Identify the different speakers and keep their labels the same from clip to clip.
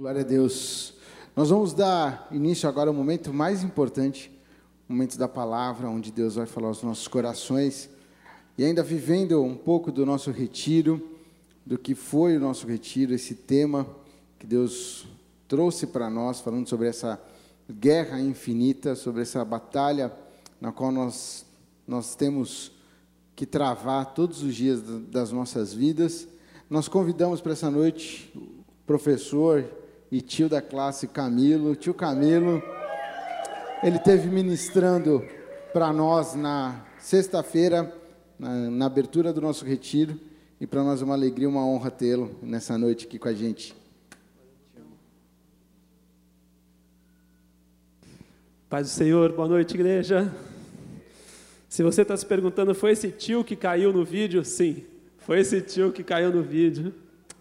Speaker 1: Glória a Deus. Nós vamos dar início agora ao momento mais importante, o momento da palavra, onde Deus vai falar aos nossos corações. E ainda vivendo um pouco do nosso retiro, do que foi o nosso retiro, esse tema que Deus trouxe para nós, falando sobre essa guerra infinita, sobre essa batalha na qual nós, nós temos que travar todos os dias das nossas vidas. Nós convidamos para essa noite o professor e tio da classe Camilo. Tio Camilo, ele teve ministrando para nós na sexta-feira, na, na, abertura do nosso retiro, e para nós é uma alegria, uma honra tê-lo nessa noite aqui com a gente.
Speaker 2: Paz do Senhor, boa noite, igreja. Se você está se perguntando, foi esse tio que caiu no vídeo? Sim, foi esse tio que caiu no vídeo.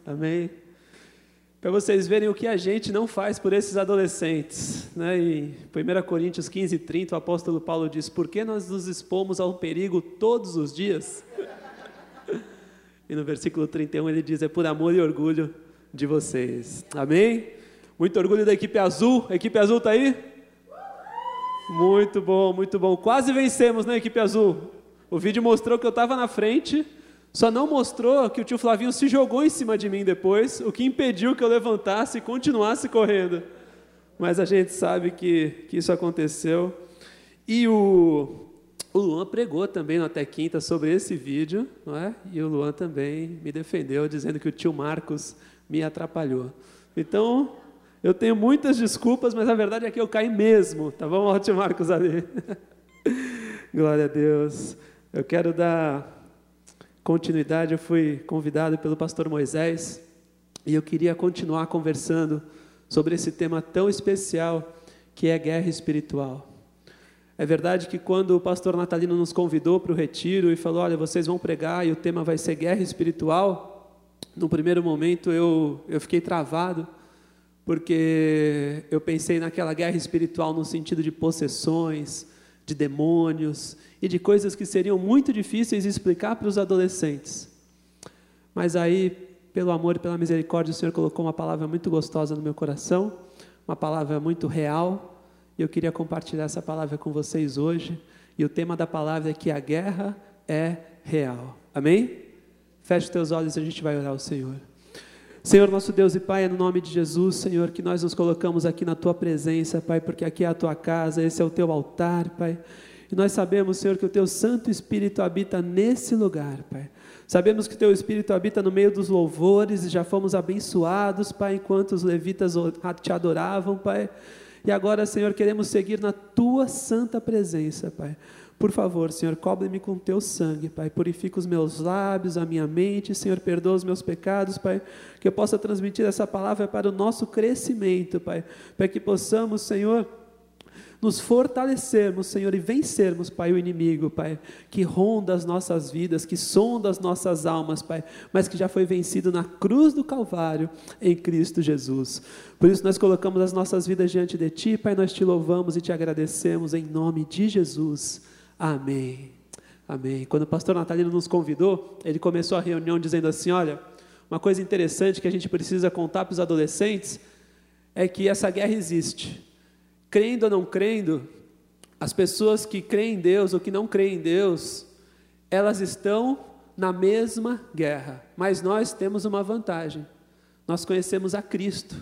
Speaker 2: Amém. Para vocês verem o que a gente não faz por esses adolescentes. Né? Em 1 Coríntios 15, 30, o apóstolo Paulo diz: Por que nós nos expomos ao perigo todos os dias? e no versículo 31 ele diz: É por amor e orgulho de vocês. Amém? Muito orgulho da equipe azul. A equipe azul está aí? Muito bom, muito bom. Quase vencemos, né, equipe azul? O vídeo mostrou que eu estava na frente só não mostrou que o tio Flavinho se jogou em cima de mim depois, o que impediu que eu levantasse e continuasse correndo. Mas a gente sabe que, que isso aconteceu. E o, o Luan pregou também no Até Quinta sobre esse vídeo, não é? E o Luan também me defendeu, dizendo que o tio Marcos me atrapalhou. Então, eu tenho muitas desculpas, mas a verdade é que eu caí mesmo, tá bom? O tio Marcos ali. Glória a Deus. Eu quero dar continuidade, eu fui convidado pelo pastor Moisés e eu queria continuar conversando sobre esse tema tão especial que é guerra espiritual. É verdade que quando o pastor Natalino nos convidou para o retiro e falou: Olha, vocês vão pregar e o tema vai ser guerra espiritual, no primeiro momento eu, eu fiquei travado, porque eu pensei naquela guerra espiritual no sentido de possessões, de demônios e de coisas que seriam muito difíceis de explicar para os adolescentes. Mas aí, pelo amor e pela misericórdia, o Senhor colocou uma palavra muito gostosa no meu coração, uma palavra muito real, e eu queria compartilhar essa palavra com vocês hoje. E o tema da palavra é que a guerra é real. Amém? Feche os teus olhos e a gente vai orar ao Senhor. Senhor nosso Deus e Pai, é no nome de Jesus, Senhor, que nós nos colocamos aqui na Tua presença, Pai, porque aqui é a Tua casa, esse é o Teu altar, Pai. E nós sabemos, Senhor, que o Teu Santo Espírito habita nesse lugar, Pai. Sabemos que Teu Espírito habita no meio dos louvores e já fomos abençoados, Pai, enquanto os levitas Te adoravam, Pai. E agora, Senhor, queremos seguir na Tua santa presença, Pai. Por favor, Senhor, cobre-me com teu sangue, Pai. Purifica os meus lábios, a minha mente, Senhor, perdoa os meus pecados, Pai. Que eu possa transmitir essa palavra para o nosso crescimento, Pai. Para que possamos, Senhor, nos fortalecermos, Senhor, e vencermos, Pai, o inimigo, Pai, que ronda as nossas vidas, que sonda as nossas almas, Pai, mas que já foi vencido na cruz do Calvário em Cristo Jesus. Por isso nós colocamos as nossas vidas diante de Ti, Pai, nós te louvamos e te agradecemos em nome de Jesus. Amém. Amém. Quando o pastor Natalino nos convidou, ele começou a reunião dizendo assim: olha, uma coisa interessante que a gente precisa contar para os adolescentes é que essa guerra existe. Crendo ou não crendo, as pessoas que creem em Deus ou que não creem em Deus, elas estão na mesma guerra, mas nós temos uma vantagem. Nós conhecemos a Cristo.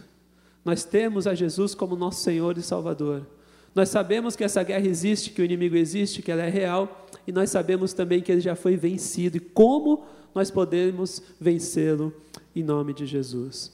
Speaker 2: Nós temos a Jesus como nosso Senhor e Salvador. Nós sabemos que essa guerra existe, que o inimigo existe, que ela é real, e nós sabemos também que ele já foi vencido e como nós podemos vencê-lo em nome de Jesus.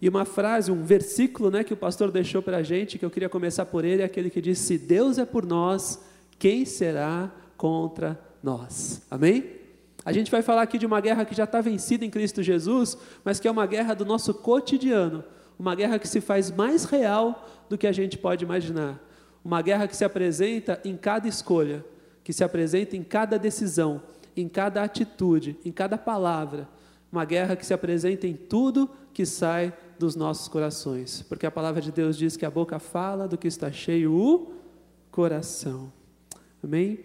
Speaker 2: E uma frase, um versículo né, que o pastor deixou para a gente, que eu queria começar por ele, é aquele que diz: Se Deus é por nós, quem será contra nós? Amém? A gente vai falar aqui de uma guerra que já está vencida em Cristo Jesus, mas que é uma guerra do nosso cotidiano, uma guerra que se faz mais real do que a gente pode imaginar. Uma guerra que se apresenta em cada escolha, que se apresenta em cada decisão, em cada atitude, em cada palavra. Uma guerra que se apresenta em tudo que sai dos nossos corações. Porque a palavra de Deus diz que a boca fala do que está cheio o coração. Amém?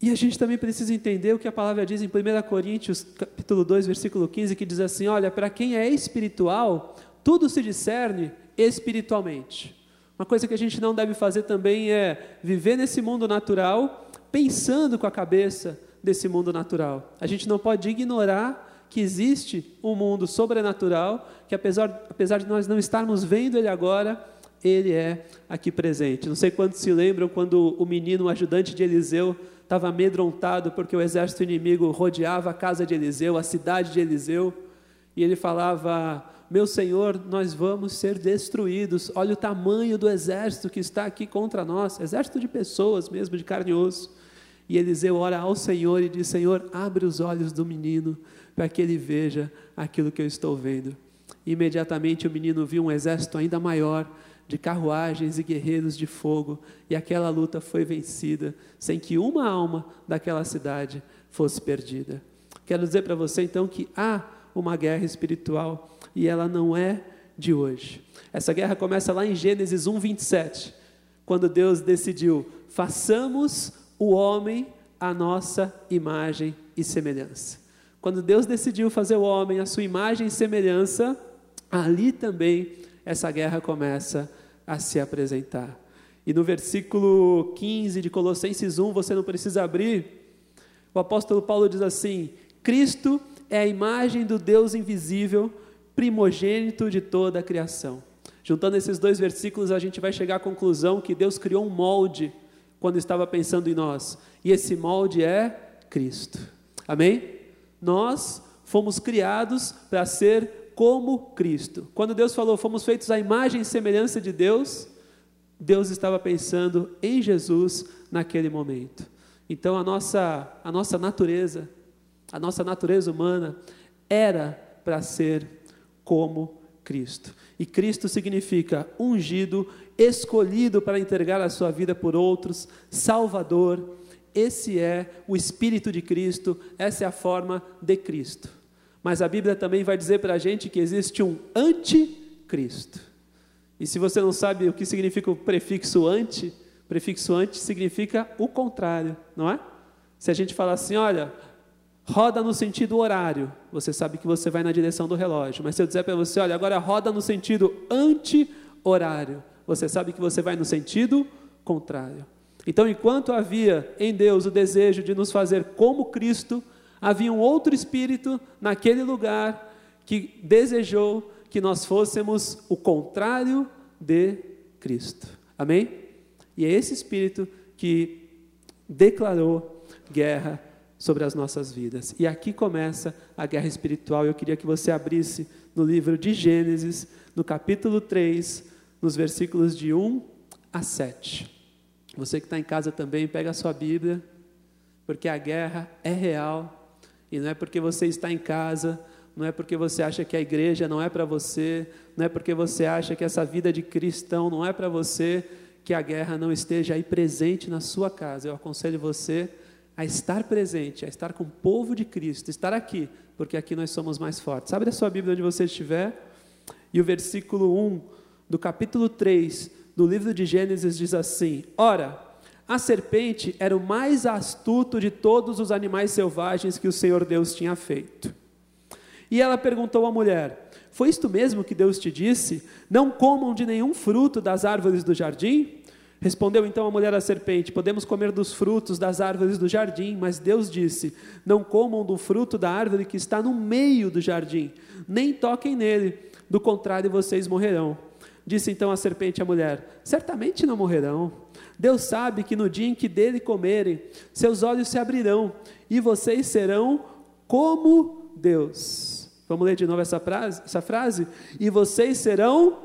Speaker 2: E a gente também precisa entender o que a palavra diz em 1 Coríntios, capítulo 2, versículo 15, que diz assim: "Olha, para quem é espiritual, tudo se discerne espiritualmente. Uma coisa que a gente não deve fazer também é viver nesse mundo natural pensando com a cabeça desse mundo natural. A gente não pode ignorar que existe um mundo sobrenatural, que apesar, apesar de nós não estarmos vendo ele agora, ele é aqui presente. Não sei quantos se lembram quando o menino, o ajudante de Eliseu, estava amedrontado porque o exército inimigo rodeava a casa de Eliseu, a cidade de Eliseu, e ele falava: Meu senhor, nós vamos ser destruídos. Olha o tamanho do exército que está aqui contra nós exército de pessoas mesmo, de carne e osso. E Eliseu ora ao Senhor e diz: Senhor, abre os olhos do menino para que ele veja aquilo que eu estou vendo. Imediatamente o menino viu um exército ainda maior de carruagens e guerreiros de fogo, e aquela luta foi vencida, sem que uma alma daquela cidade fosse perdida. Quero dizer para você então que há uma guerra espiritual e ela não é de hoje. Essa guerra começa lá em Gênesis 1, 27, quando Deus decidiu: façamos o homem a nossa imagem e semelhança. Quando Deus decidiu fazer o homem a sua imagem e semelhança, ali também essa guerra começa a se apresentar. E no versículo 15 de Colossenses 1, você não precisa abrir, o apóstolo Paulo diz assim: Cristo é a imagem do Deus invisível, primogênito de toda a criação. Juntando esses dois versículos, a gente vai chegar à conclusão que Deus criou um molde quando estava pensando em nós, e esse molde é Cristo. Amém? Nós fomos criados para ser como Cristo. Quando Deus falou, fomos feitos à imagem e semelhança de Deus, Deus estava pensando em Jesus naquele momento. Então a nossa, a nossa natureza, a nossa natureza humana era para ser como Cristo. E Cristo significa ungido, escolhido para entregar a sua vida por outros, Salvador. Esse é o Espírito de Cristo, essa é a forma de Cristo. Mas a Bíblia também vai dizer para a gente que existe um anticristo. E se você não sabe o que significa o prefixo anti, prefixo anti significa o contrário, não é? Se a gente falar assim, olha, roda no sentido horário, você sabe que você vai na direção do relógio. Mas se eu dizer para você, olha, agora roda no sentido anti-horário, você sabe que você vai no sentido contrário. Então, enquanto havia em Deus o desejo de nos fazer como Cristo, havia um outro espírito naquele lugar que desejou que nós fôssemos o contrário de Cristo. Amém? E é esse espírito que declarou guerra sobre as nossas vidas. E aqui começa a guerra espiritual. Eu queria que você abrisse no livro de Gênesis, no capítulo 3, nos versículos de 1 a 7. Você que está em casa também, pega a sua Bíblia, porque a guerra é real e não é porque você está em casa, não é porque você acha que a igreja não é para você, não é porque você acha que essa vida de cristão não é para você, que a guerra não esteja aí presente na sua casa. Eu aconselho você a estar presente, a estar com o povo de Cristo, estar aqui, porque aqui nós somos mais fortes. Abre a sua Bíblia onde você estiver, e o versículo 1 do capítulo 3 do livro de Gênesis diz assim: Ora, a serpente era o mais astuto de todos os animais selvagens que o Senhor Deus tinha feito. E ela perguntou à mulher: Foi isto mesmo que Deus te disse? Não comam de nenhum fruto das árvores do jardim? Respondeu então a mulher à serpente: Podemos comer dos frutos das árvores do jardim, mas Deus disse: Não comam do fruto da árvore que está no meio do jardim, nem toquem nele, do contrário vocês morrerão. Disse então a serpente à mulher: Certamente não morrerão. Deus sabe que no dia em que dele comerem, seus olhos se abrirão e vocês serão como Deus. Vamos ler de novo essa frase? Essa frase? E vocês serão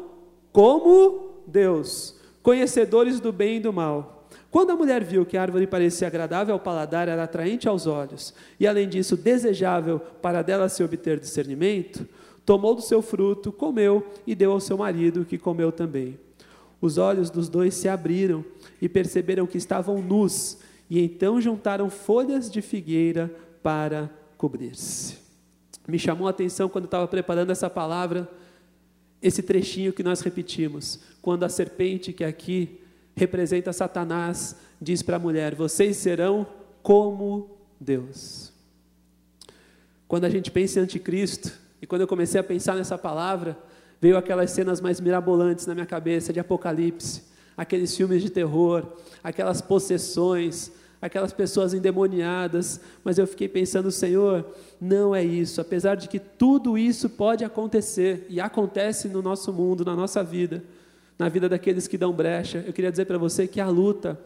Speaker 2: como Deus, conhecedores do bem e do mal. Quando a mulher viu que a árvore parecia agradável ao paladar, era atraente aos olhos, e além disso desejável para dela se obter discernimento, tomou do seu fruto, comeu e deu ao seu marido, que comeu também. Os olhos dos dois se abriram e perceberam que estavam nus, e então juntaram folhas de figueira para cobrir-se. Me chamou a atenção quando estava preparando essa palavra, esse trechinho que nós repetimos, quando a serpente que aqui representa Satanás diz para a mulher: Vocês serão como Deus. Quando a gente pensa em anticristo, e quando eu comecei a pensar nessa palavra, Veio aquelas cenas mais mirabolantes na minha cabeça de Apocalipse, aqueles filmes de terror, aquelas possessões, aquelas pessoas endemoniadas, mas eu fiquei pensando, Senhor, não é isso, apesar de que tudo isso pode acontecer e acontece no nosso mundo, na nossa vida, na vida daqueles que dão brecha, eu queria dizer para você que a luta,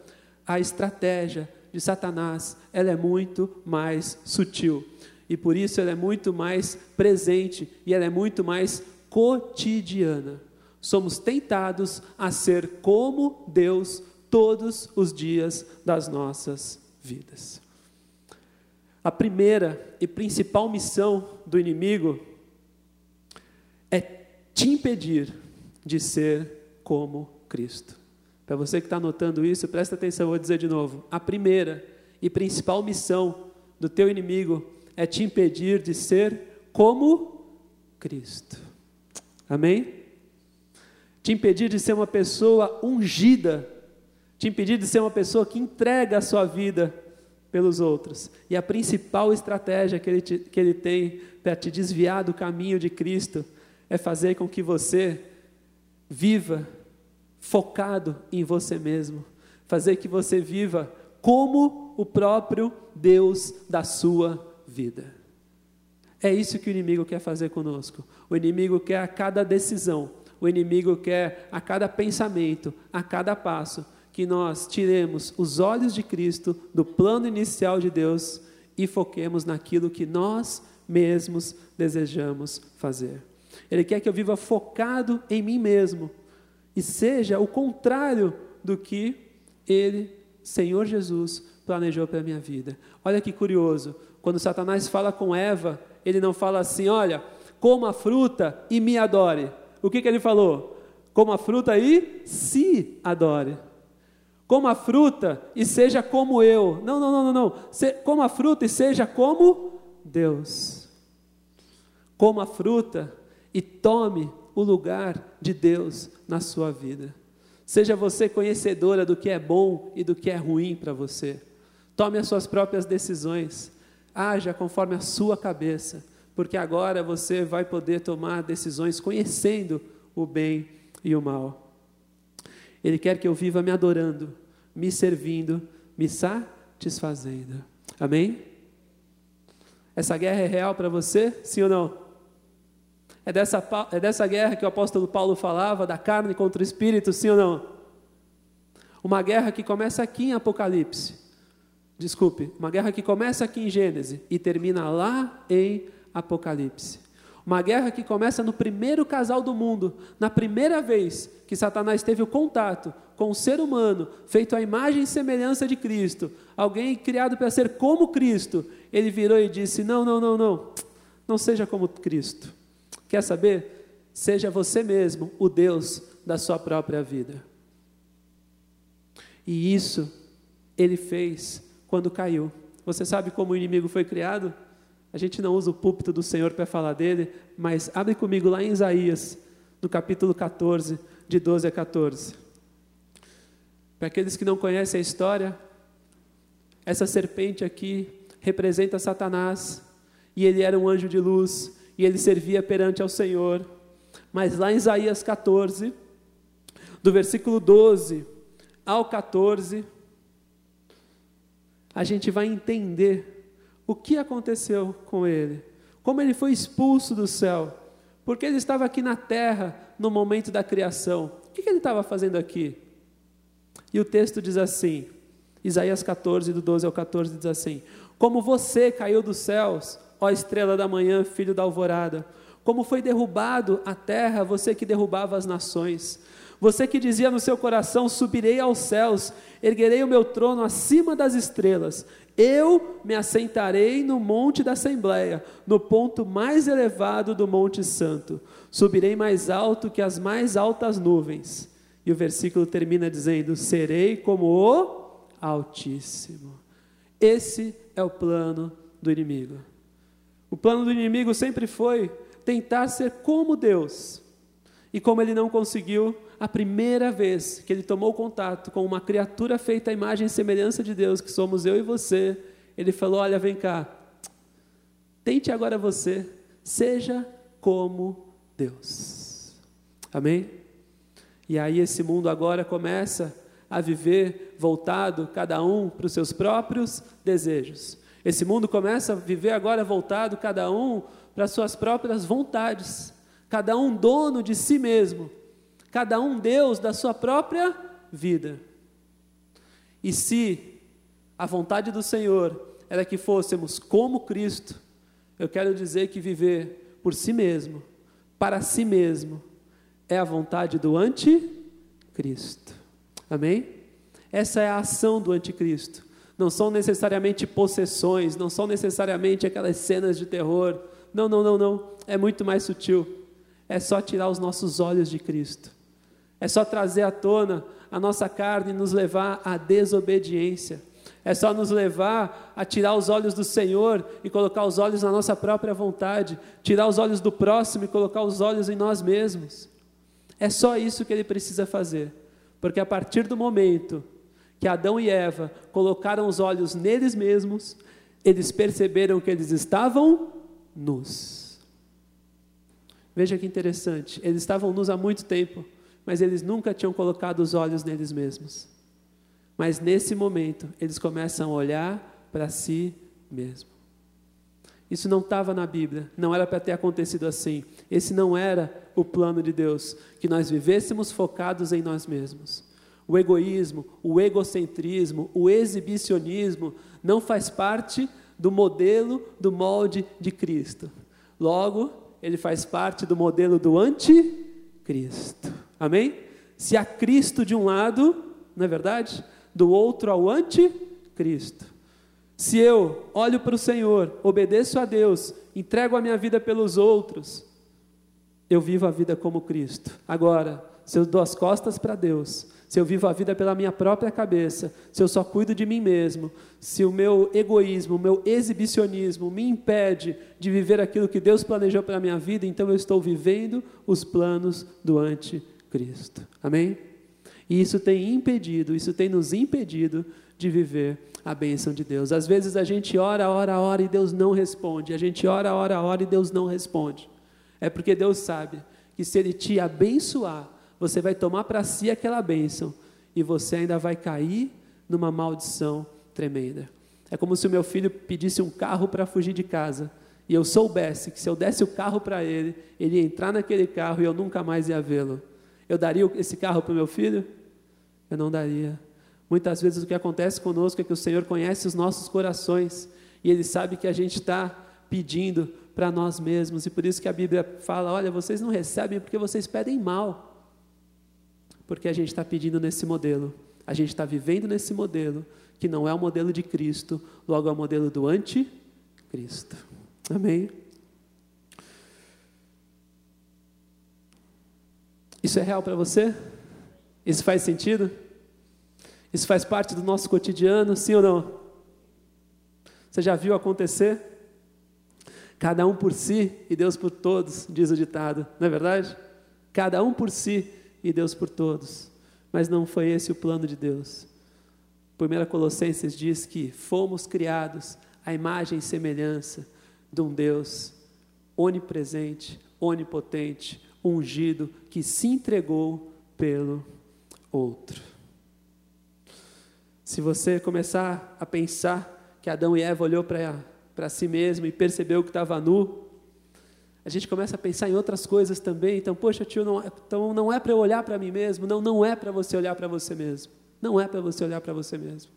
Speaker 2: a estratégia de Satanás, ela é muito mais sutil e por isso ela é muito mais presente e ela é muito mais cotidiana. Somos tentados a ser como Deus todos os dias das nossas vidas. A primeira e principal missão do inimigo é te impedir de ser como Cristo. Para você que está anotando isso, presta atenção, vou dizer de novo. A primeira e principal missão do teu inimigo é te impedir de ser como Cristo. Amém? Te impedir de ser uma pessoa ungida te impedir de ser uma pessoa que entrega a sua vida pelos outros. E a principal estratégia que ele, te, que ele tem para te desviar do caminho de Cristo é fazer com que você viva focado em você mesmo, fazer que você viva como o próprio Deus da sua vida. É isso que o inimigo quer fazer conosco. O inimigo quer a cada decisão, o inimigo quer a cada pensamento, a cada passo, que nós tiremos os olhos de Cristo do plano inicial de Deus e foquemos naquilo que nós mesmos desejamos fazer. Ele quer que eu viva focado em mim mesmo e seja o contrário do que ele, Senhor Jesus, planejou para a minha vida. Olha que curioso, quando Satanás fala com Eva, ele não fala assim: olha, coma a fruta e me adore. O que, que ele falou? Coma a fruta e se adore. Coma a fruta e seja como eu. Não, não, não, não, não. Se, coma a fruta e seja como Deus. Coma a fruta e tome o lugar de Deus na sua vida. Seja você conhecedora do que é bom e do que é ruim para você. Tome as suas próprias decisões. Haja conforme a sua cabeça, porque agora você vai poder tomar decisões conhecendo o bem e o mal. Ele quer que eu viva me adorando, me servindo, me satisfazendo. Amém? Essa guerra é real para você? Sim ou não? É dessa, é dessa guerra que o apóstolo Paulo falava, da carne contra o espírito, sim ou não? Uma guerra que começa aqui em Apocalipse. Desculpe, uma guerra que começa aqui em Gênesis e termina lá em Apocalipse. Uma guerra que começa no primeiro casal do mundo, na primeira vez que Satanás teve o contato com um ser humano, feito à imagem e semelhança de Cristo, alguém criado para ser como Cristo, ele virou e disse: Não, não, não, não, não seja como Cristo. Quer saber? Seja você mesmo o Deus da sua própria vida. E isso ele fez quando caiu. Você sabe como o inimigo foi criado? A gente não usa o púlpito do Senhor para falar dele, mas abre comigo lá em Isaías, no capítulo 14, de 12 a 14. Para aqueles que não conhecem a história, essa serpente aqui representa Satanás, e ele era um anjo de luz, e ele servia perante ao Senhor. Mas lá em Isaías 14, do versículo 12 ao 14, a gente vai entender o que aconteceu com ele, como ele foi expulso do céu, porque ele estava aqui na terra no momento da criação. O que ele estava fazendo aqui? E o texto diz assim, Isaías 14, do 12 ao 14, diz assim: Como você caiu dos céus, ó estrela da manhã, filho da alvorada, como foi derrubado a terra, você que derrubava as nações. Você que dizia no seu coração: Subirei aos céus, erguerei o meu trono acima das estrelas, eu me assentarei no monte da Assembleia, no ponto mais elevado do Monte Santo. Subirei mais alto que as mais altas nuvens. E o versículo termina dizendo: Serei como o Altíssimo. Esse é o plano do inimigo. O plano do inimigo sempre foi tentar ser como Deus. E como ele não conseguiu, a primeira vez que ele tomou contato com uma criatura feita à imagem e semelhança de Deus, que somos eu e você, ele falou: Olha, vem cá, tente agora você, seja como Deus. Amém? E aí esse mundo agora começa a viver voltado, cada um para os seus próprios desejos. Esse mundo começa a viver agora voltado, cada um para as suas próprias vontades, cada um dono de si mesmo, cada um Deus da sua própria vida. E se a vontade do Senhor era que fôssemos como Cristo, eu quero dizer que viver por si mesmo, para si mesmo, é a vontade do anticristo. Amém? Essa é a ação do anticristo. Não são necessariamente possessões, não são necessariamente aquelas cenas de terror. Não, não, não, não. É muito mais sutil. É só tirar os nossos olhos de Cristo. É só trazer à tona a nossa carne e nos levar à desobediência. É só nos levar a tirar os olhos do Senhor e colocar os olhos na nossa própria vontade, tirar os olhos do próximo e colocar os olhos em nós mesmos. É só isso que ele precisa fazer, porque a partir do momento que Adão e Eva colocaram os olhos neles mesmos, eles perceberam que eles estavam nus. Veja que interessante, eles estavam nus há muito tempo, mas eles nunca tinham colocado os olhos neles mesmos. Mas nesse momento, eles começam a olhar para si mesmo. Isso não estava na Bíblia, não era para ter acontecido assim. Esse não era o plano de Deus, que nós vivêssemos focados em nós mesmos. O egoísmo, o egocentrismo, o exibicionismo não faz parte do modelo, do molde de Cristo. Logo, ele faz parte do modelo do anticristo. Amém? Se há Cristo de um lado, não é verdade? Do outro ao anticristo. Se eu olho para o Senhor, obedeço a Deus, entrego a minha vida pelos outros, eu vivo a vida como Cristo. Agora, se eu dou as costas para Deus, se eu vivo a vida pela minha própria cabeça, se eu só cuido de mim mesmo, se o meu egoísmo, o meu exibicionismo me impede de viver aquilo que Deus planejou para a minha vida, então eu estou vivendo os planos do anticristo. Amém? E isso tem impedido, isso tem nos impedido de viver a bênção de Deus. Às vezes a gente ora, ora, ora e Deus não responde. A gente ora, ora, ora e Deus não responde. É porque Deus sabe que se Ele te abençoar, você vai tomar para si aquela bênção e você ainda vai cair numa maldição tremenda. É como se o meu filho pedisse um carro para fugir de casa e eu soubesse que se eu desse o carro para ele, ele ia entrar naquele carro e eu nunca mais ia vê-lo. Eu daria esse carro para o meu filho? Eu não daria. Muitas vezes o que acontece conosco é que o Senhor conhece os nossos corações e Ele sabe que a gente está pedindo para nós mesmos e por isso que a Bíblia fala: olha, vocês não recebem porque vocês pedem mal, porque a gente está pedindo nesse modelo, a gente está vivendo nesse modelo que não é o modelo de Cristo, logo é o modelo do anticristo. Amém? Isso é real para você? Isso faz sentido? Isso faz parte do nosso cotidiano, sim ou não? Você já viu acontecer? Cada um por si e Deus por todos, diz o ditado, não é verdade? Cada um por si e Deus por todos. Mas não foi esse o plano de Deus. 1 Colossenses diz que fomos criados à imagem e semelhança de um Deus onipresente, onipotente, ungido, que se entregou pelo outro. Se você começar a pensar que Adão e Eva olhou para si mesmo e percebeu que estava nu, a gente começa a pensar em outras coisas também. Então, poxa, tio, não, é, então não é para eu olhar para mim mesmo. Não, não é para você olhar para você mesmo. Não é para você olhar para você mesmo.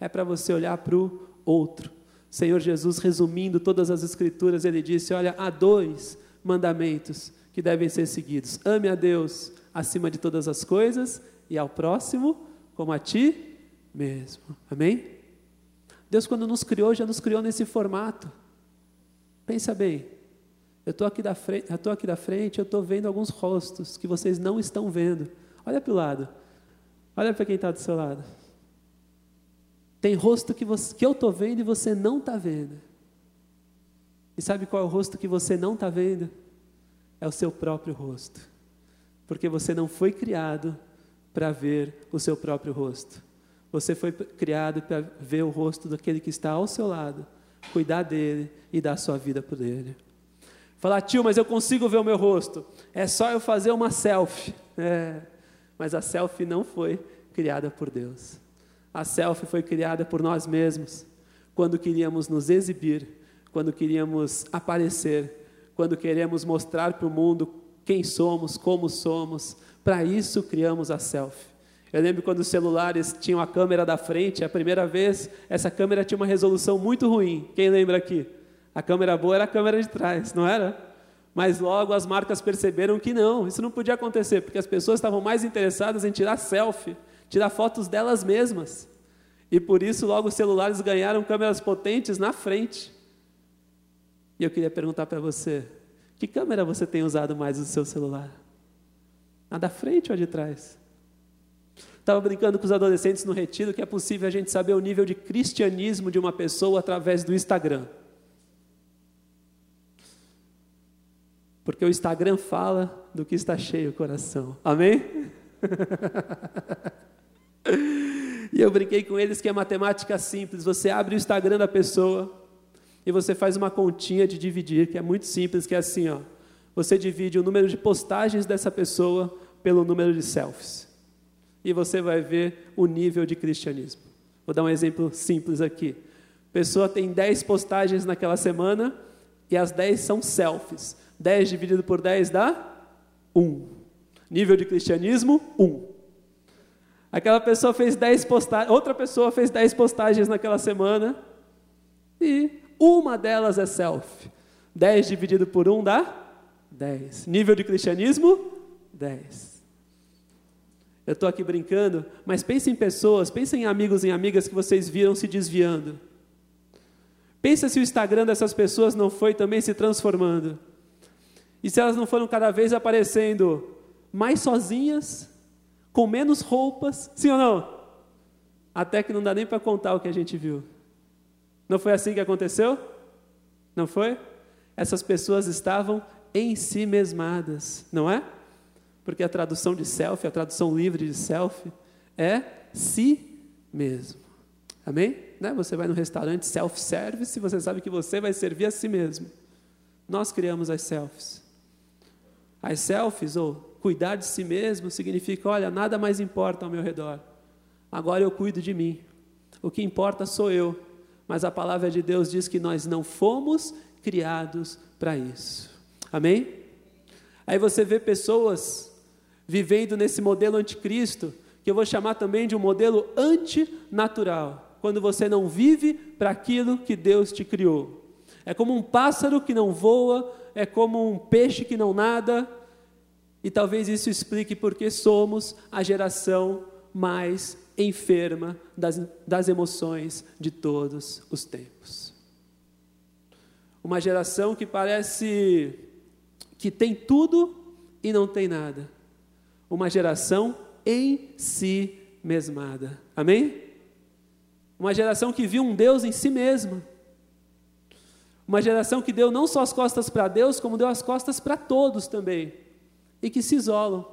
Speaker 2: É para você olhar para o outro. Senhor Jesus, resumindo todas as Escrituras, ele disse: Olha, há dois mandamentos que devem ser seguidos: ame a Deus acima de todas as coisas e ao próximo como a ti mesmo. Amém? Deus, quando nos criou, já nos criou nesse formato. Pensa bem. Eu estou aqui da frente, eu estou aqui da frente, eu estou vendo alguns rostos que vocês não estão vendo. Olha para o lado. Olha para quem está do seu lado. Tem rosto que, você, que eu estou vendo e você não está vendo. E sabe qual é o rosto que você não está vendo? É o seu próprio rosto. Porque você não foi criado para ver o seu próprio rosto. Você foi criado para ver o rosto daquele que está ao seu lado, cuidar dele e dar sua vida por ele. Falar, tio, mas eu consigo ver o meu rosto. É só eu fazer uma selfie. É, mas a selfie não foi criada por Deus. A selfie foi criada por nós mesmos, quando queríamos nos exibir, quando queríamos aparecer, quando queremos mostrar para o mundo quem somos, como somos. Para isso criamos a selfie. Eu lembro quando os celulares tinham a câmera da frente, a primeira vez, essa câmera tinha uma resolução muito ruim. Quem lembra aqui? A câmera boa era a câmera de trás, não era? Mas logo as marcas perceberam que não, isso não podia acontecer, porque as pessoas estavam mais interessadas em tirar selfie, tirar fotos delas mesmas. E por isso logo os celulares ganharam câmeras potentes na frente. E eu queria perguntar para você: que câmera você tem usado mais no seu celular? A da frente ou a de trás? Estava brincando com os adolescentes no retiro que é possível a gente saber o nível de cristianismo de uma pessoa através do Instagram. Porque o Instagram fala do que está cheio o coração. Amém? e eu brinquei com eles que é matemática simples. Você abre o Instagram da pessoa e você faz uma continha de dividir, que é muito simples, que é assim, ó. Você divide o número de postagens dessa pessoa pelo número de selfies e você vai ver o nível de cristianismo. Vou dar um exemplo simples aqui. Pessoa tem 10 postagens naquela semana e as 10 são selfies. 10 dividido por 10 dá 1. Nível de cristianismo, 1. Aquela pessoa fez 10 postagens, outra pessoa fez 10 postagens naquela semana e uma delas é selfie. 10 dividido por 1 dá 10. Nível de cristianismo, 10. Eu estou aqui brincando, mas pense em pessoas, pense em amigos e amigas que vocês viram se desviando. Pensa se o Instagram dessas pessoas não foi também se transformando. E se elas não foram cada vez aparecendo mais sozinhas, com menos roupas, sim ou não? Até que não dá nem para contar o que a gente viu. Não foi assim que aconteceu? Não foi? Essas pessoas estavam em si mesmadas, não é? porque a tradução de self, a tradução livre de self, é si mesmo. Amém? Né? Você vai no restaurante self-service, você sabe que você vai servir a si mesmo. Nós criamos as selfies. As selfies, ou cuidar de si mesmo, significa: olha, nada mais importa ao meu redor. Agora eu cuido de mim. O que importa sou eu. Mas a palavra de Deus diz que nós não fomos criados para isso. Amém? Aí você vê pessoas vivendo nesse modelo anticristo, que eu vou chamar também de um modelo antinatural, quando você não vive para aquilo que Deus te criou. É como um pássaro que não voa, é como um peixe que não nada, e talvez isso explique porque somos a geração mais enferma das, das emoções de todos os tempos. Uma geração que parece que tem tudo e não tem nada uma geração em si mesmada. Amém? Uma geração que viu um Deus em si mesma. Uma geração que deu não só as costas para Deus, como deu as costas para todos também. E que se isolam.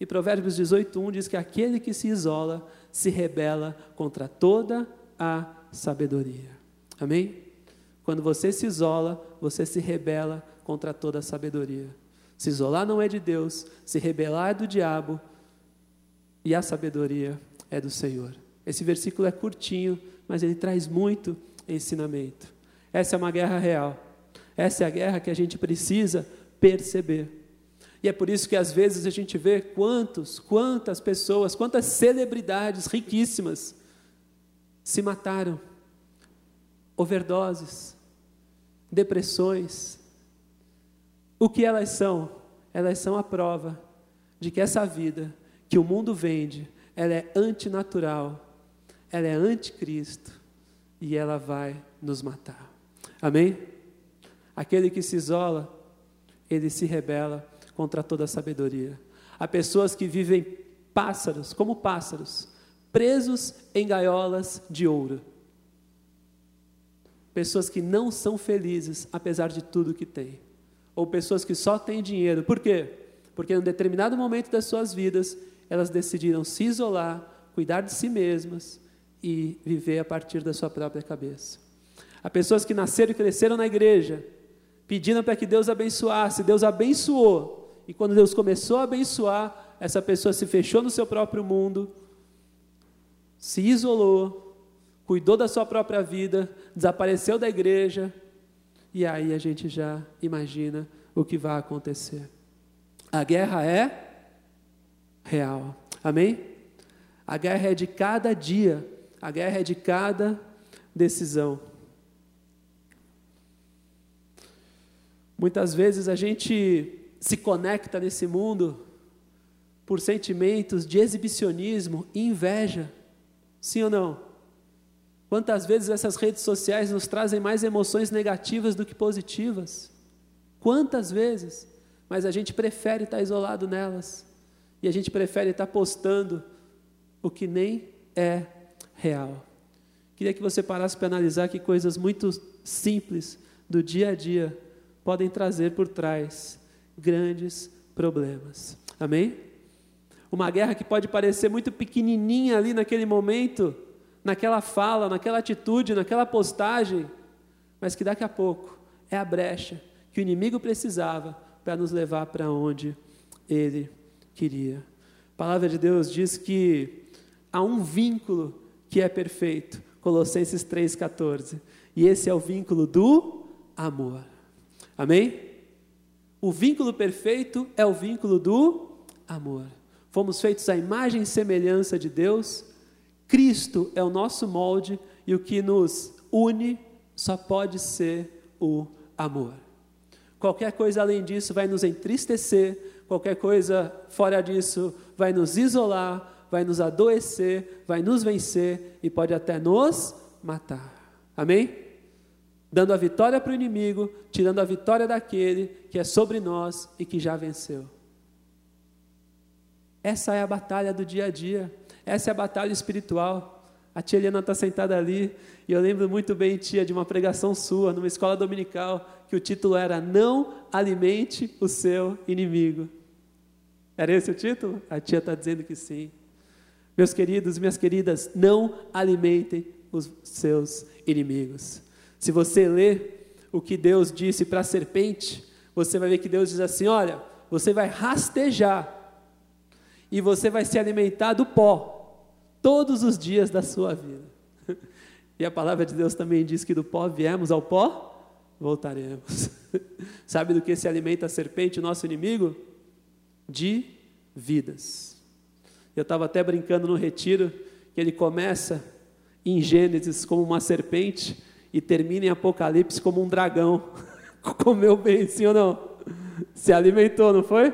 Speaker 2: E Provérbios 18:1 diz que aquele que se isola se rebela contra toda a sabedoria. Amém? Quando você se isola, você se rebela contra toda a sabedoria. Se isolar não é de Deus, se rebelar é do diabo, e a sabedoria é do Senhor. Esse versículo é curtinho, mas ele traz muito ensinamento. Essa é uma guerra real. Essa é a guerra que a gente precisa perceber. E é por isso que às vezes a gente vê quantos, quantas pessoas, quantas celebridades riquíssimas se mataram, overdoses, depressões, o que elas são? Elas são a prova de que essa vida que o mundo vende, ela é antinatural, ela é anticristo e ela vai nos matar. Amém? Aquele que se isola, ele se rebela contra toda sabedoria. Há pessoas que vivem pássaros, como pássaros, presos em gaiolas de ouro. Pessoas que não são felizes apesar de tudo que têm ou pessoas que só têm dinheiro. Por quê? Porque em um determinado momento das suas vidas, elas decidiram se isolar, cuidar de si mesmas e viver a partir da sua própria cabeça. Há pessoas que nasceram e cresceram na igreja, pedindo para que Deus abençoasse. Deus abençoou. E quando Deus começou a abençoar, essa pessoa se fechou no seu próprio mundo, se isolou, cuidou da sua própria vida, desapareceu da igreja, e aí a gente já imagina o que vai acontecer. A guerra é real. Amém? A guerra é de cada dia, a guerra é de cada decisão. Muitas vezes a gente se conecta nesse mundo por sentimentos de exibicionismo e inveja. Sim ou não? Quantas vezes essas redes sociais nos trazem mais emoções negativas do que positivas? Quantas vezes? Mas a gente prefere estar isolado nelas. E a gente prefere estar postando o que nem é real. Queria que você parasse para analisar que coisas muito simples do dia a dia podem trazer por trás grandes problemas. Amém? Uma guerra que pode parecer muito pequenininha ali naquele momento, naquela fala, naquela atitude, naquela postagem, mas que daqui a pouco é a brecha que o inimigo precisava para nos levar para onde ele queria. A palavra de Deus diz que há um vínculo que é perfeito, Colossenses 3,14, e esse é o vínculo do amor. Amém? O vínculo perfeito é o vínculo do amor. Fomos feitos à imagem e semelhança de Deus. Cristo é o nosso molde e o que nos une só pode ser o amor. Qualquer coisa além disso vai nos entristecer, qualquer coisa fora disso vai nos isolar, vai nos adoecer, vai nos vencer e pode até nos matar. Amém? Dando a vitória para o inimigo, tirando a vitória daquele que é sobre nós e que já venceu. Essa é a batalha do dia a dia, essa é a batalha espiritual. A tia Helena está sentada ali, e eu lembro muito bem, tia, de uma pregação sua, numa escola dominical, que o título era Não alimente o seu inimigo. Era esse o título? A tia está dizendo que sim. Meus queridos, minhas queridas, não alimentem os seus inimigos. Se você ler o que Deus disse para a serpente, você vai ver que Deus diz assim: olha, você vai rastejar e você vai se alimentar do pó todos os dias da sua vida. E a palavra de Deus também diz que do pó viemos ao pó, voltaremos. Sabe do que se alimenta a serpente, o nosso inimigo? De vidas. Eu estava até brincando no retiro que ele começa em Gênesis como uma serpente e termina em Apocalipse como um dragão. Comeu bem, sim ou não? Se alimentou, não foi?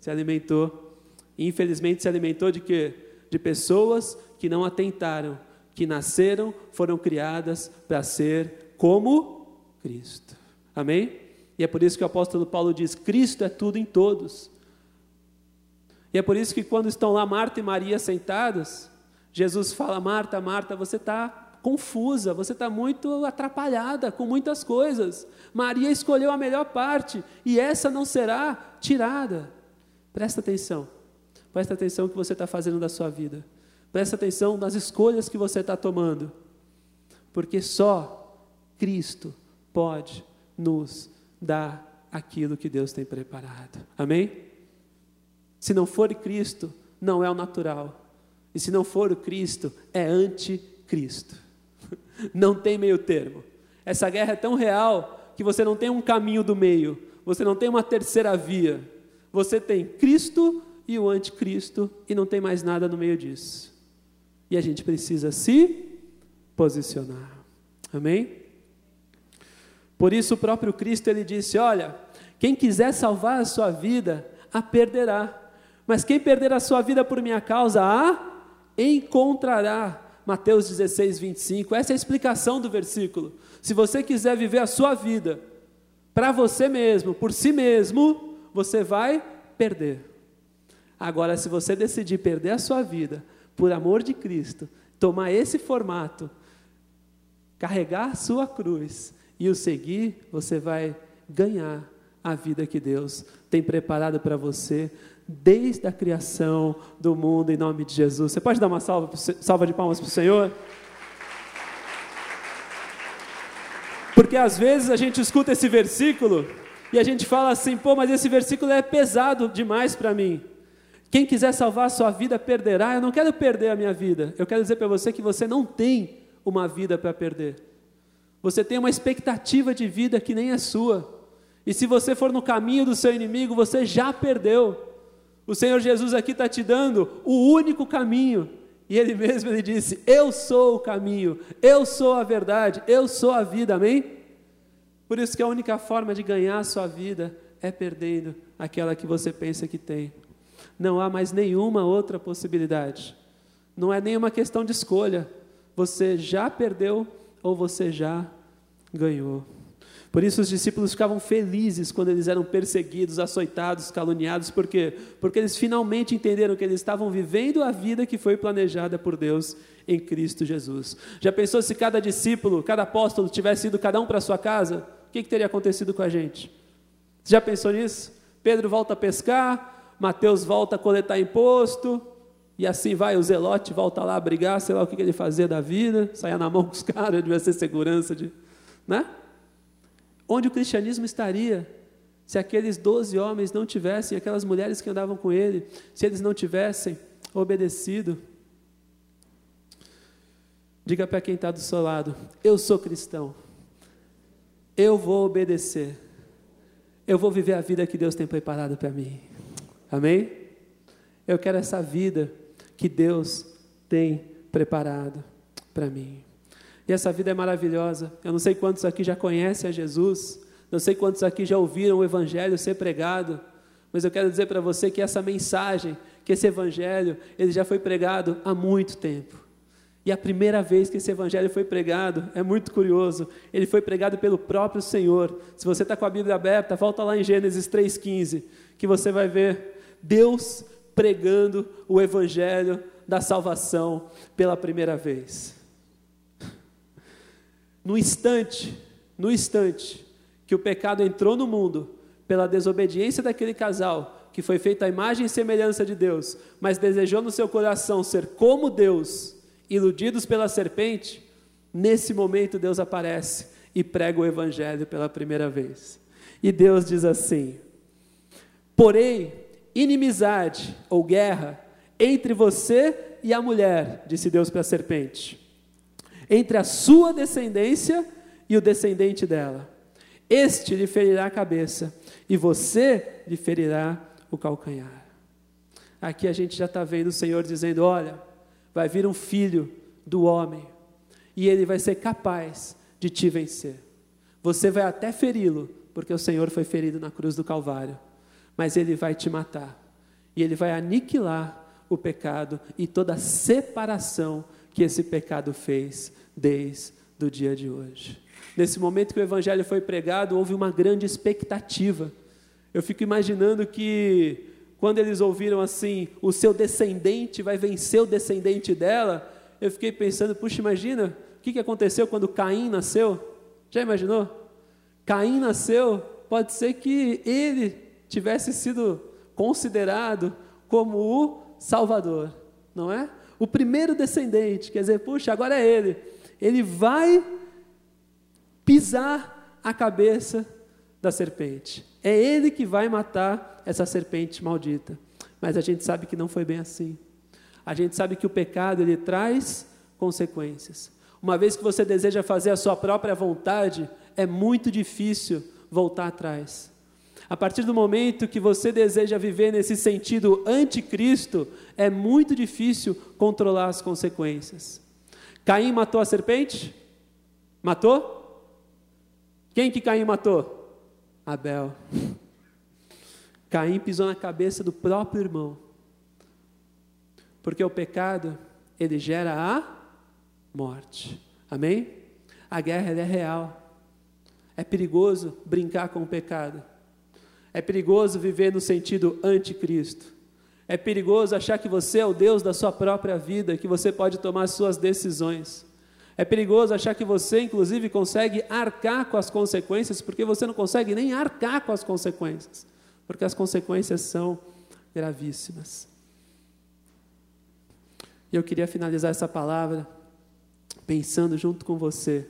Speaker 2: Se alimentou. Infelizmente se alimentou de quê? De pessoas que não atentaram, que nasceram, foram criadas para ser como Cristo. Amém? E é por isso que o apóstolo Paulo diz: Cristo é tudo em todos. E é por isso que quando estão lá Marta e Maria sentadas, Jesus fala: Marta, Marta, você está confusa, você está muito atrapalhada com muitas coisas. Maria escolheu a melhor parte e essa não será tirada. Presta atenção, presta atenção no que você está fazendo da sua vida, presta atenção nas escolhas que você está tomando, porque só Cristo pode nos dar aquilo que Deus tem preparado. Amém? Se não for Cristo, não é o natural. E se não for o Cristo, é anticristo. Não tem meio termo. Essa guerra é tão real que você não tem um caminho do meio, você não tem uma terceira via. Você tem Cristo e o anticristo e não tem mais nada no meio disso. E a gente precisa se posicionar. Amém? Por isso o próprio Cristo ele disse: "Olha, quem quiser salvar a sua vida, a perderá. Mas quem perder a sua vida por minha causa, a encontrará." Mateus 16, 25. Essa é a explicação do versículo. Se você quiser viver a sua vida para você mesmo, por si mesmo, você vai perder. Agora, se você decidir perder a sua vida por amor de Cristo, tomar esse formato, carregar a sua cruz e o seguir, você vai ganhar a vida que Deus tem preparado para você desde a criação do mundo, em nome de Jesus. Você pode dar uma salva, salva de palmas para o Senhor? Porque às vezes a gente escuta esse versículo e a gente fala assim, pô, mas esse versículo é pesado demais para mim. Quem quiser salvar a sua vida perderá. Eu não quero perder a minha vida. Eu quero dizer para você que você não tem uma vida para perder. Você tem uma expectativa de vida que nem é sua. E se você for no caminho do seu inimigo, você já perdeu. O Senhor Jesus aqui está te dando o único caminho. E Ele mesmo ele disse: Eu sou o caminho, eu sou a verdade, eu sou a vida. Amém? Por isso que a única forma de ganhar a sua vida é perdendo aquela que você pensa que tem. Não há mais nenhuma outra possibilidade. Não é nenhuma questão de escolha. Você já perdeu ou você já ganhou. Por isso os discípulos ficavam felizes quando eles eram perseguidos, açoitados, caluniados, por quê? Porque eles finalmente entenderam que eles estavam vivendo a vida que foi planejada por Deus em Cristo Jesus. Já pensou se cada discípulo, cada apóstolo tivesse ido cada um para sua casa? O que, que teria acontecido com a gente? Já pensou nisso? Pedro volta a pescar, Mateus volta a coletar imposto, e assim vai, o Zelote volta lá a brigar, sei lá o que, que ele fazia da vida, saia na mão com os caras, devia ser segurança de. Né? Onde o cristianismo estaria se aqueles doze homens não tivessem, aquelas mulheres que andavam com ele, se eles não tivessem obedecido? Diga para quem está do seu lado: Eu sou cristão, eu vou obedecer, eu vou viver a vida que Deus tem preparado para mim. Amém? Eu quero essa vida que Deus tem preparado para mim. E essa vida é maravilhosa. Eu não sei quantos aqui já conhecem a Jesus, não sei quantos aqui já ouviram o Evangelho ser pregado, mas eu quero dizer para você que essa mensagem, que esse Evangelho, ele já foi pregado há muito tempo. E a primeira vez que esse Evangelho foi pregado, é muito curioso, ele foi pregado pelo próprio Senhor. Se você está com a Bíblia aberta, volta lá em Gênesis 3,15, que você vai ver Deus pregando o Evangelho da salvação pela primeira vez. No instante, no instante que o pecado entrou no mundo, pela desobediência daquele casal, que foi feito à imagem e semelhança de Deus, mas desejou no seu coração ser como Deus, iludidos pela serpente, nesse momento Deus aparece e prega o evangelho pela primeira vez. E Deus diz assim: Porém, inimizade ou guerra entre você e a mulher, disse Deus para a serpente entre a sua descendência e o descendente dela. Este lhe ferirá a cabeça, e você lhe ferirá o calcanhar. Aqui a gente já está vendo o Senhor dizendo: Olha, vai vir um filho do homem, e ele vai ser capaz de te vencer. Você vai até feri-lo, porque o Senhor foi ferido na cruz do Calvário, mas ele vai te matar, e ele vai aniquilar o pecado e toda a separação que esse pecado fez desde o dia de hoje. Nesse momento que o evangelho foi pregado, houve uma grande expectativa. Eu fico imaginando que quando eles ouviram assim, o seu descendente vai vencer o descendente dela, eu fiquei pensando, puxa, imagina o que aconteceu quando Caim nasceu? Já imaginou? Caim nasceu, pode ser que ele tivesse sido considerado como o Salvador, não é? O primeiro descendente, quer dizer, puxa, agora é ele ele vai pisar a cabeça da serpente. É ele que vai matar essa serpente maldita. Mas a gente sabe que não foi bem assim. A gente sabe que o pecado ele traz consequências. Uma vez que você deseja fazer a sua própria vontade, é muito difícil voltar atrás. A partir do momento que você deseja viver nesse sentido anticristo, é muito difícil controlar as consequências. Caim matou a serpente? Matou? Quem que Caim matou? Abel. Caim pisou na cabeça do próprio irmão. Porque o pecado, ele gera a morte. Amém? A guerra é real. É perigoso brincar com o pecado. É perigoso viver no sentido anticristo. É perigoso achar que você é o Deus da sua própria vida, que você pode tomar suas decisões. É perigoso achar que você, inclusive, consegue arcar com as consequências, porque você não consegue nem arcar com as consequências, porque as consequências são gravíssimas. E eu queria finalizar essa palavra pensando junto com você.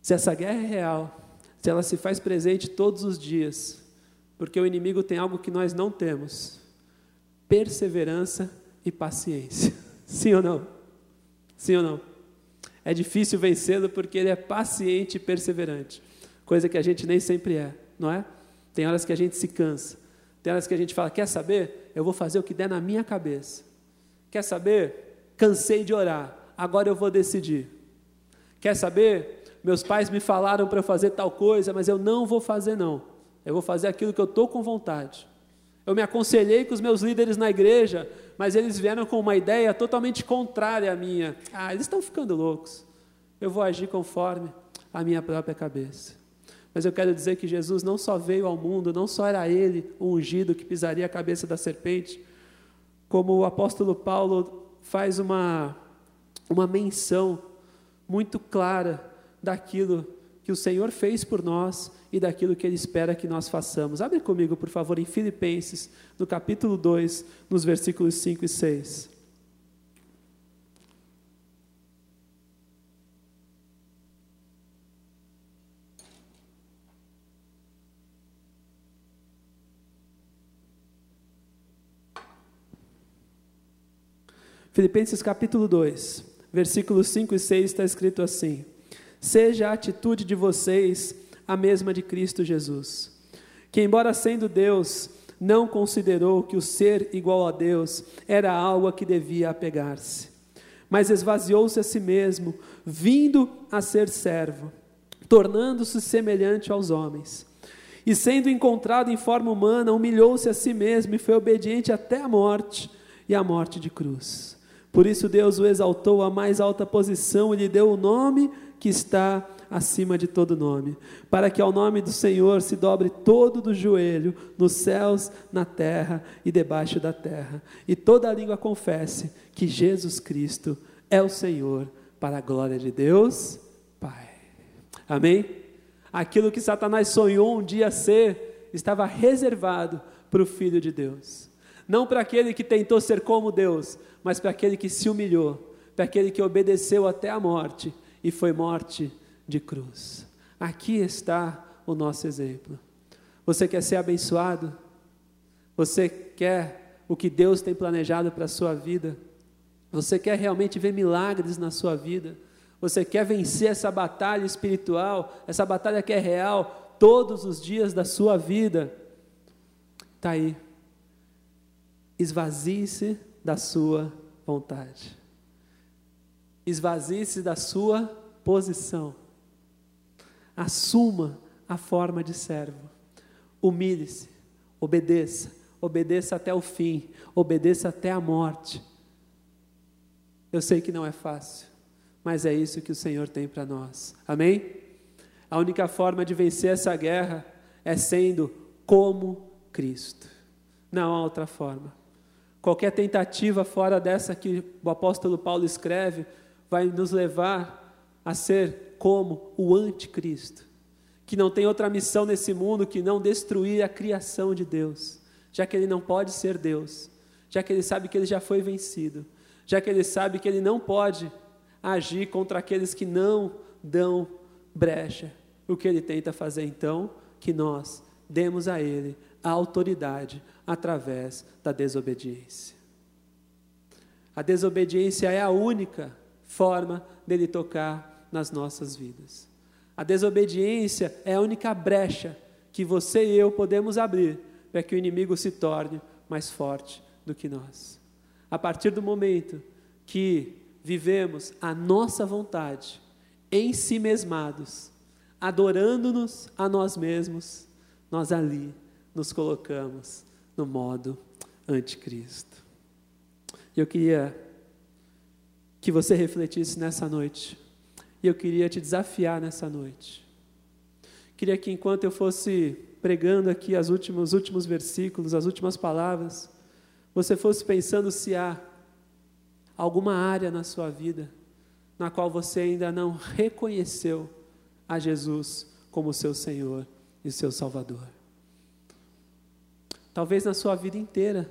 Speaker 2: Se essa guerra é real, se ela se faz presente todos os dias, porque o inimigo tem algo que nós não temos: perseverança e paciência. Sim ou não? Sim ou não? É difícil vencê-lo porque ele é paciente e perseverante, coisa que a gente nem sempre é, não é? Tem horas que a gente se cansa, tem horas que a gente fala: quer saber? Eu vou fazer o que der na minha cabeça. Quer saber? Cansei de orar, agora eu vou decidir. Quer saber? Meus pais me falaram para eu fazer tal coisa, mas eu não vou fazer, não. Eu vou fazer aquilo que eu estou com vontade. Eu me aconselhei com os meus líderes na igreja, mas eles vieram com uma ideia totalmente contrária à minha. Ah, eles estão ficando loucos. Eu vou agir conforme a minha própria cabeça. Mas eu quero dizer que Jesus não só veio ao mundo, não só era ele o ungido que pisaria a cabeça da serpente, como o apóstolo Paulo faz uma, uma menção muito clara daquilo que o Senhor fez por nós e daquilo que Ele espera que nós façamos. Abre comigo, por favor, em Filipenses, no capítulo 2, nos versículos 5 e 6. Filipenses capítulo 2, versículos 5 e 6 está escrito assim: seja a atitude de vocês a mesma de Cristo Jesus, que, embora sendo Deus, não considerou que o ser igual a Deus era algo a que devia apegar-se, mas esvaziou-se a si mesmo, vindo a ser servo, tornando-se semelhante aos homens. E sendo encontrado em forma humana, humilhou-se a si mesmo e foi obediente até a morte e a morte de cruz. Por isso Deus o exaltou à mais alta posição e lhe deu o nome que está acima de todo nome, para que ao nome do Senhor se dobre todo do joelho, nos céus, na terra e debaixo da terra, e toda a língua confesse que Jesus Cristo é o Senhor, para a glória de Deus, Pai. Amém? Aquilo que Satanás sonhou um dia ser, estava reservado para o Filho de Deus. Não para aquele que tentou ser como Deus, mas para aquele que se humilhou, para aquele que obedeceu até a morte e foi morte de cruz. Aqui está o nosso exemplo. Você quer ser abençoado? Você quer o que Deus tem planejado para a sua vida? Você quer realmente ver milagres na sua vida? Você quer vencer essa batalha espiritual, essa batalha que é real todos os dias da sua vida? Está aí. Esvazie-se da sua vontade esvazie-se da sua posição. Assuma a forma de servo. Humilhe-se, obedeça, obedeça até o fim, obedeça até a morte. Eu sei que não é fácil, mas é isso que o Senhor tem para nós. Amém? A única forma de vencer essa guerra é sendo como Cristo. Não há outra forma. Qualquer tentativa fora dessa que o apóstolo Paulo escreve vai nos levar a ser como o anticristo, que não tem outra missão nesse mundo que não destruir a criação de Deus, já que ele não pode ser Deus, já que ele sabe que ele já foi vencido, já que ele sabe que ele não pode agir contra aqueles que não dão brecha. O que ele tenta fazer então? Que nós demos a ele a autoridade através da desobediência. A desobediência é a única forma dele tocar nas nossas vidas. A desobediência é a única brecha que você e eu podemos abrir para que o inimigo se torne mais forte do que nós. A partir do momento que vivemos a nossa vontade, em si mesmados, adorando-nos a nós mesmos, nós ali nos colocamos no modo anticristo. Eu queria que você refletisse nessa noite. E eu queria te desafiar nessa noite. Queria que enquanto eu fosse pregando aqui as últimos, os últimos versículos, as últimas palavras, você fosse pensando se há alguma área na sua vida na qual você ainda não reconheceu a Jesus como seu Senhor e seu Salvador. Talvez na sua vida inteira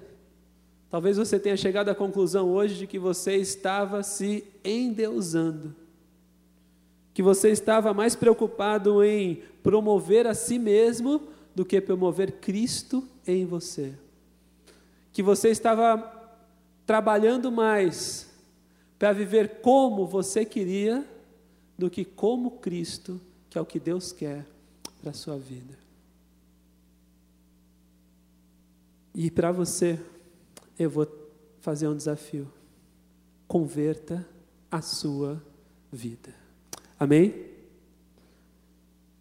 Speaker 2: Talvez você tenha chegado à conclusão hoje de que você estava se endeusando. que você estava mais preocupado em promover a si mesmo do que promover Cristo em você. Que você estava trabalhando mais para viver como você queria do que como Cristo, que é o que Deus quer para a sua vida. E para você, eu vou fazer um desafio. Converta a sua vida. Amém?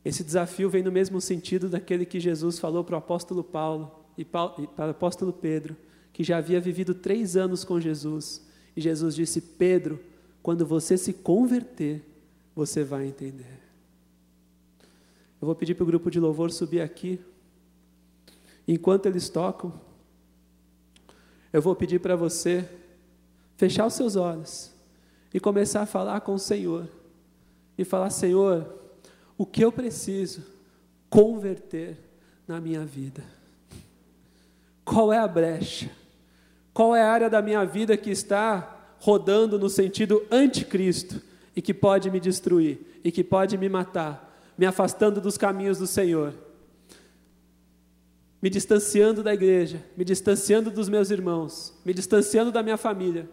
Speaker 2: Esse desafio vem no mesmo sentido daquele que Jesus falou para o apóstolo Paulo e para o apóstolo Pedro, que já havia vivido três anos com Jesus. E Jesus disse: Pedro, quando você se converter, você vai entender. Eu vou pedir para o grupo de louvor subir aqui. Enquanto eles tocam, eu vou pedir para você fechar os seus olhos e começar a falar com o Senhor. E falar: Senhor, o que eu preciso converter na minha vida? Qual é a brecha? Qual é a área da minha vida que está rodando no sentido anticristo e que pode me destruir e que pode me matar, me afastando dos caminhos do Senhor? Me distanciando da igreja, me distanciando dos meus irmãos, me distanciando da minha família.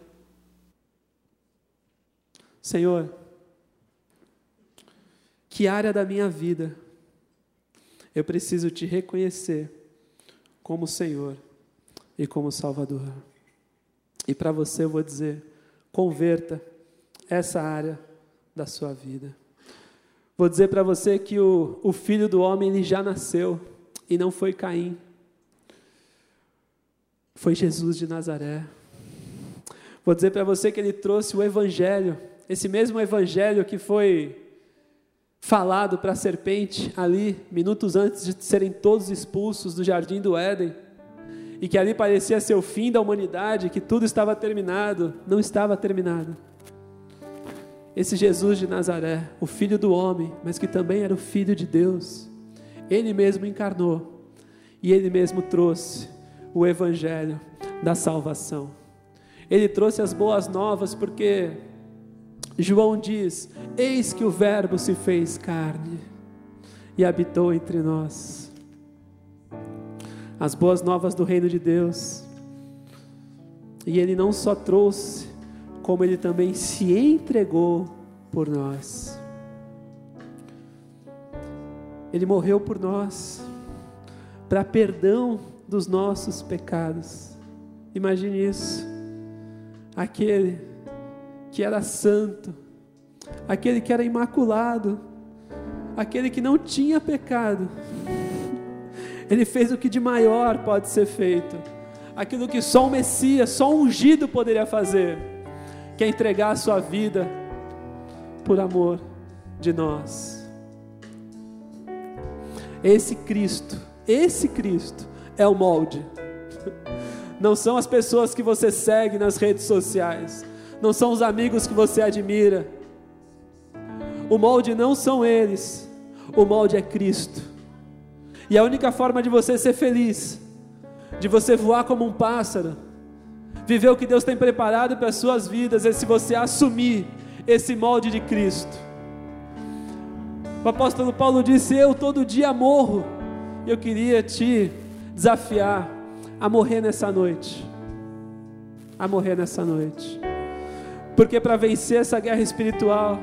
Speaker 2: Senhor, que área da minha vida eu preciso te reconhecer como Senhor e como Salvador? E para você eu vou dizer: converta essa área da sua vida. Vou dizer para você que o, o filho do homem ele já nasceu e não foi Caim. Foi Jesus de Nazaré. Vou dizer para você que ele trouxe o Evangelho, esse mesmo Evangelho que foi falado para a serpente ali, minutos antes de serem todos expulsos do jardim do Éden, e que ali parecia ser o fim da humanidade, que tudo estava terminado, não estava terminado. Esse Jesus de Nazaré, o filho do homem, mas que também era o filho de Deus, ele mesmo encarnou e ele mesmo trouxe o evangelho da salvação. Ele trouxe as boas novas porque João diz: Eis que o Verbo se fez carne e habitou entre nós. As boas novas do reino de Deus. E ele não só trouxe, como ele também se entregou por nós. Ele morreu por nós, para perdão dos nossos pecados. Imagine isso. Aquele que era santo, aquele que era imaculado, aquele que não tinha pecado. Ele fez o que de maior pode ser feito, aquilo que só o Messias, só um ungido poderia fazer, que é entregar a sua vida por amor de nós. Esse Cristo, esse Cristo é o molde. Não são as pessoas que você segue nas redes sociais, não são os amigos que você admira. O molde não são eles, o molde é Cristo. E a única forma de você ser feliz, de você voar como um pássaro, viver o que Deus tem preparado para as suas vidas, é se você assumir esse molde de Cristo. O apóstolo Paulo disse: Eu todo dia morro. Eu queria te desafiar a morrer nessa noite. A morrer nessa noite. Porque para vencer essa guerra espiritual,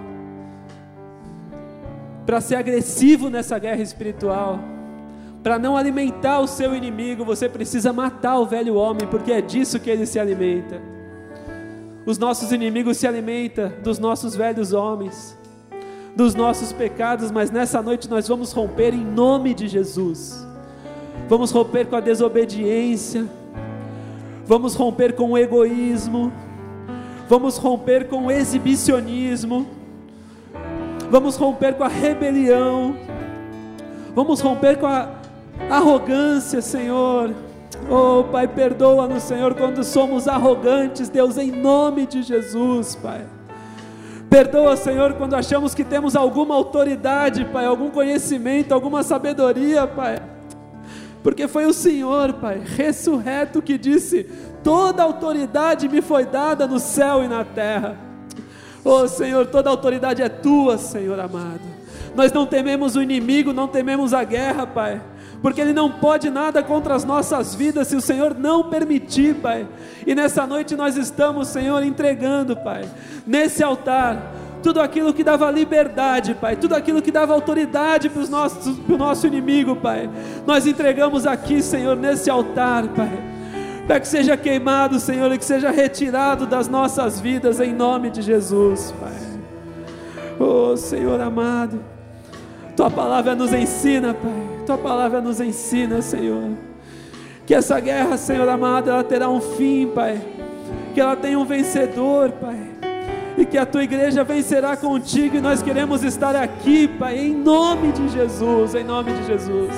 Speaker 2: para ser agressivo nessa guerra espiritual, para não alimentar o seu inimigo, você precisa matar o velho homem, porque é disso que ele se alimenta. Os nossos inimigos se alimentam dos nossos velhos homens dos nossos pecados, mas nessa noite nós vamos romper em nome de Jesus. Vamos romper com a desobediência, vamos romper com o egoísmo, vamos romper com o exibicionismo, vamos romper com a rebelião, vamos romper com a arrogância, Senhor. Oh, Pai, perdoa-nos, Senhor, quando somos arrogantes, Deus, em nome de Jesus, Pai. Perdoa, Senhor, quando achamos que temos alguma autoridade, Pai, algum conhecimento, alguma sabedoria, Pai. Porque foi o Senhor, Pai, ressurreto, que disse: Toda autoridade me foi dada no céu e na terra. Oh Senhor, toda autoridade é tua, Senhor amado. Nós não tememos o inimigo, não tememos a guerra, Pai porque Ele não pode nada contra as nossas vidas se o Senhor não permitir, Pai. E nessa noite nós estamos, Senhor, entregando, Pai, nesse altar, tudo aquilo que dava liberdade, Pai, tudo aquilo que dava autoridade para, o nosso inimigo, Pai. Nós entregamos aqui, Senhor, nesse altar, Pai. Para que seja queimado, Senhor, e que seja retirado das nossas vidas, em nome de Jesus, Pai. Oh, Senhor amado, Tua palavra nos ensina, Pai tua palavra nos ensina, Senhor. Que essa guerra, Senhor amado, ela terá um fim, Pai. Que ela tenha um vencedor, Pai. E que a tua igreja vencerá contigo. E nós queremos estar aqui, Pai, em nome de Jesus. Em nome de Jesus.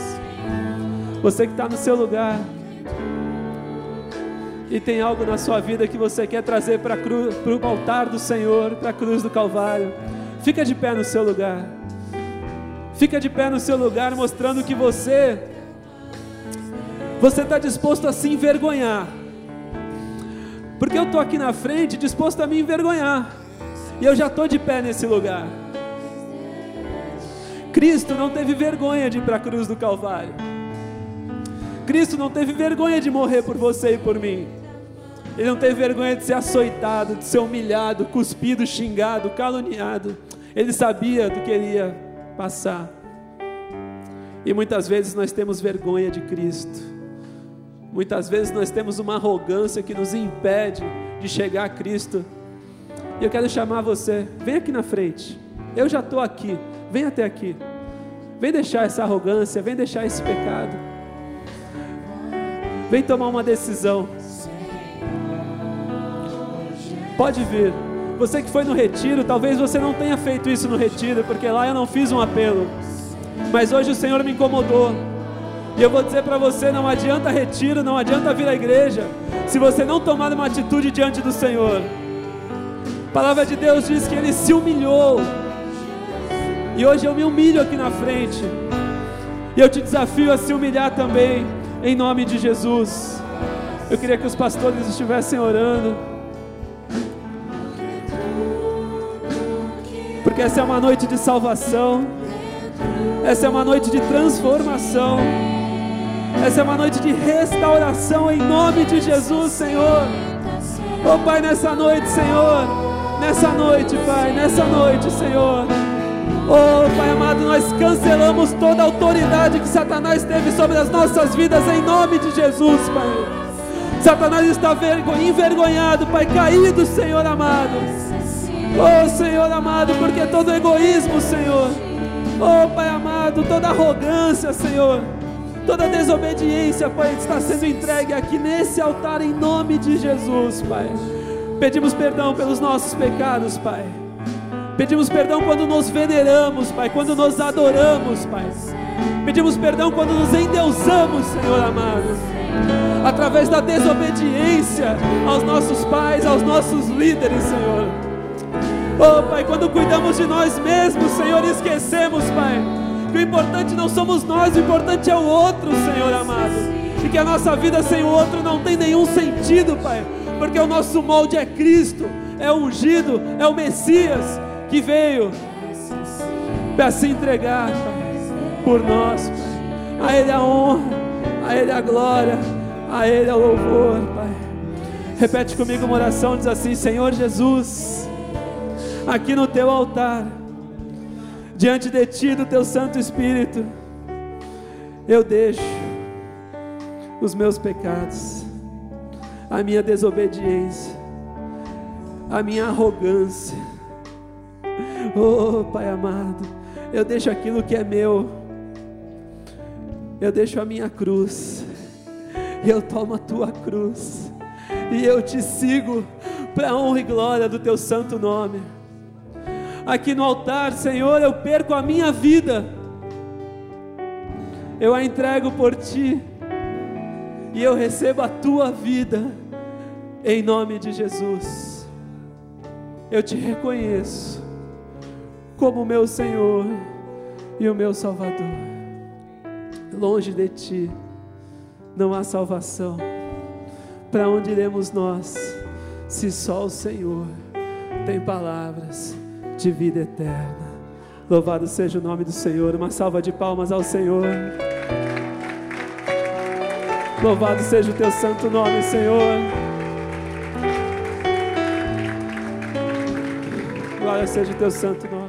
Speaker 2: Você que está no seu lugar. E tem algo na sua vida que você quer trazer para o altar do Senhor, para a cruz do Calvário. Fica de pé no seu lugar. Fica de pé no seu lugar, mostrando que você você está disposto a se envergonhar. Porque eu estou aqui na frente disposto a me envergonhar. E eu já estou de pé nesse lugar. Cristo não teve vergonha de ir para a cruz do Calvário. Cristo não teve vergonha de morrer por você e por mim. Ele não teve vergonha de ser açoitado, de ser humilhado, cuspido, xingado, caluniado. Ele sabia do que ele ia passar. E muitas vezes nós temos vergonha de Cristo. Muitas vezes nós temos uma arrogância que nos impede de chegar a Cristo. E eu quero chamar você, vem aqui na frente. Eu já estou aqui, vem até aqui. Vem deixar essa arrogância, vem deixar esse pecado. Vem tomar uma decisão. Pode vir. Você que foi no retiro, talvez você não tenha feito isso no retiro, porque lá eu não fiz um apelo. Mas hoje o Senhor me incomodou. E eu vou dizer para você: não adianta retiro, não adianta vir à igreja, se você não tomar uma atitude diante do Senhor. A palavra de Deus diz que ele se humilhou. E hoje eu me humilho aqui na frente. E eu te desafio a se humilhar também, em nome de Jesus. Eu queria que os pastores estivessem orando. Porque essa é uma noite de salvação, essa é uma noite de transformação, essa é uma noite de restauração em nome de Jesus, Senhor. Oh Pai, nessa noite, Senhor, nessa noite, Pai, nessa noite, Senhor. Oh Pai amado, nós cancelamos toda a autoridade que Satanás teve sobre as nossas vidas em nome de Jesus, Pai. Satanás está envergonhado, Pai, caído, Senhor amado. Oh Senhor amado, porque todo egoísmo, Senhor. Oh Pai amado, toda arrogância, Senhor. Toda desobediência, Pai, está sendo entregue aqui nesse altar em nome de Jesus, Pai. Pedimos perdão pelos nossos pecados, Pai. Pedimos perdão quando nos veneramos, Pai, quando nos adoramos, Pai. Pedimos perdão quando nos endeusamos, Senhor amado. Através da desobediência aos nossos pais, aos nossos líderes, Senhor. Oh, Pai, quando cuidamos de nós mesmos, Senhor, esquecemos, Pai, que o importante não somos nós, o importante é o outro, Senhor amado. E que a nossa vida sem o outro não tem nenhum sentido, Pai, porque o nosso molde é Cristo, é o ungido, é o Messias que veio para se entregar, Pai, por nós. A Ele a honra, a Ele a glória, a Ele a louvor, Pai. Repete comigo uma oração, diz assim: Senhor Jesus aqui no teu altar, diante de ti, do teu Santo Espírito, eu deixo os meus pecados, a minha desobediência, a minha arrogância. Oh, Pai amado, eu deixo aquilo que é meu, eu deixo a minha cruz, eu tomo a tua cruz, e eu te sigo para a honra e glória do teu santo nome aqui no altar, Senhor, eu perco a minha vida, eu a entrego por Ti, e eu recebo a Tua vida, em nome de Jesus. Eu te reconheço como meu Senhor e o meu Salvador. Longe de Ti não há salvação. Para onde iremos nós, se só o Senhor tem palavras de vida eterna. Louvado seja o nome do Senhor. Uma salva de palmas ao Senhor. Louvado seja o teu santo nome, Senhor. Glória seja o teu santo nome.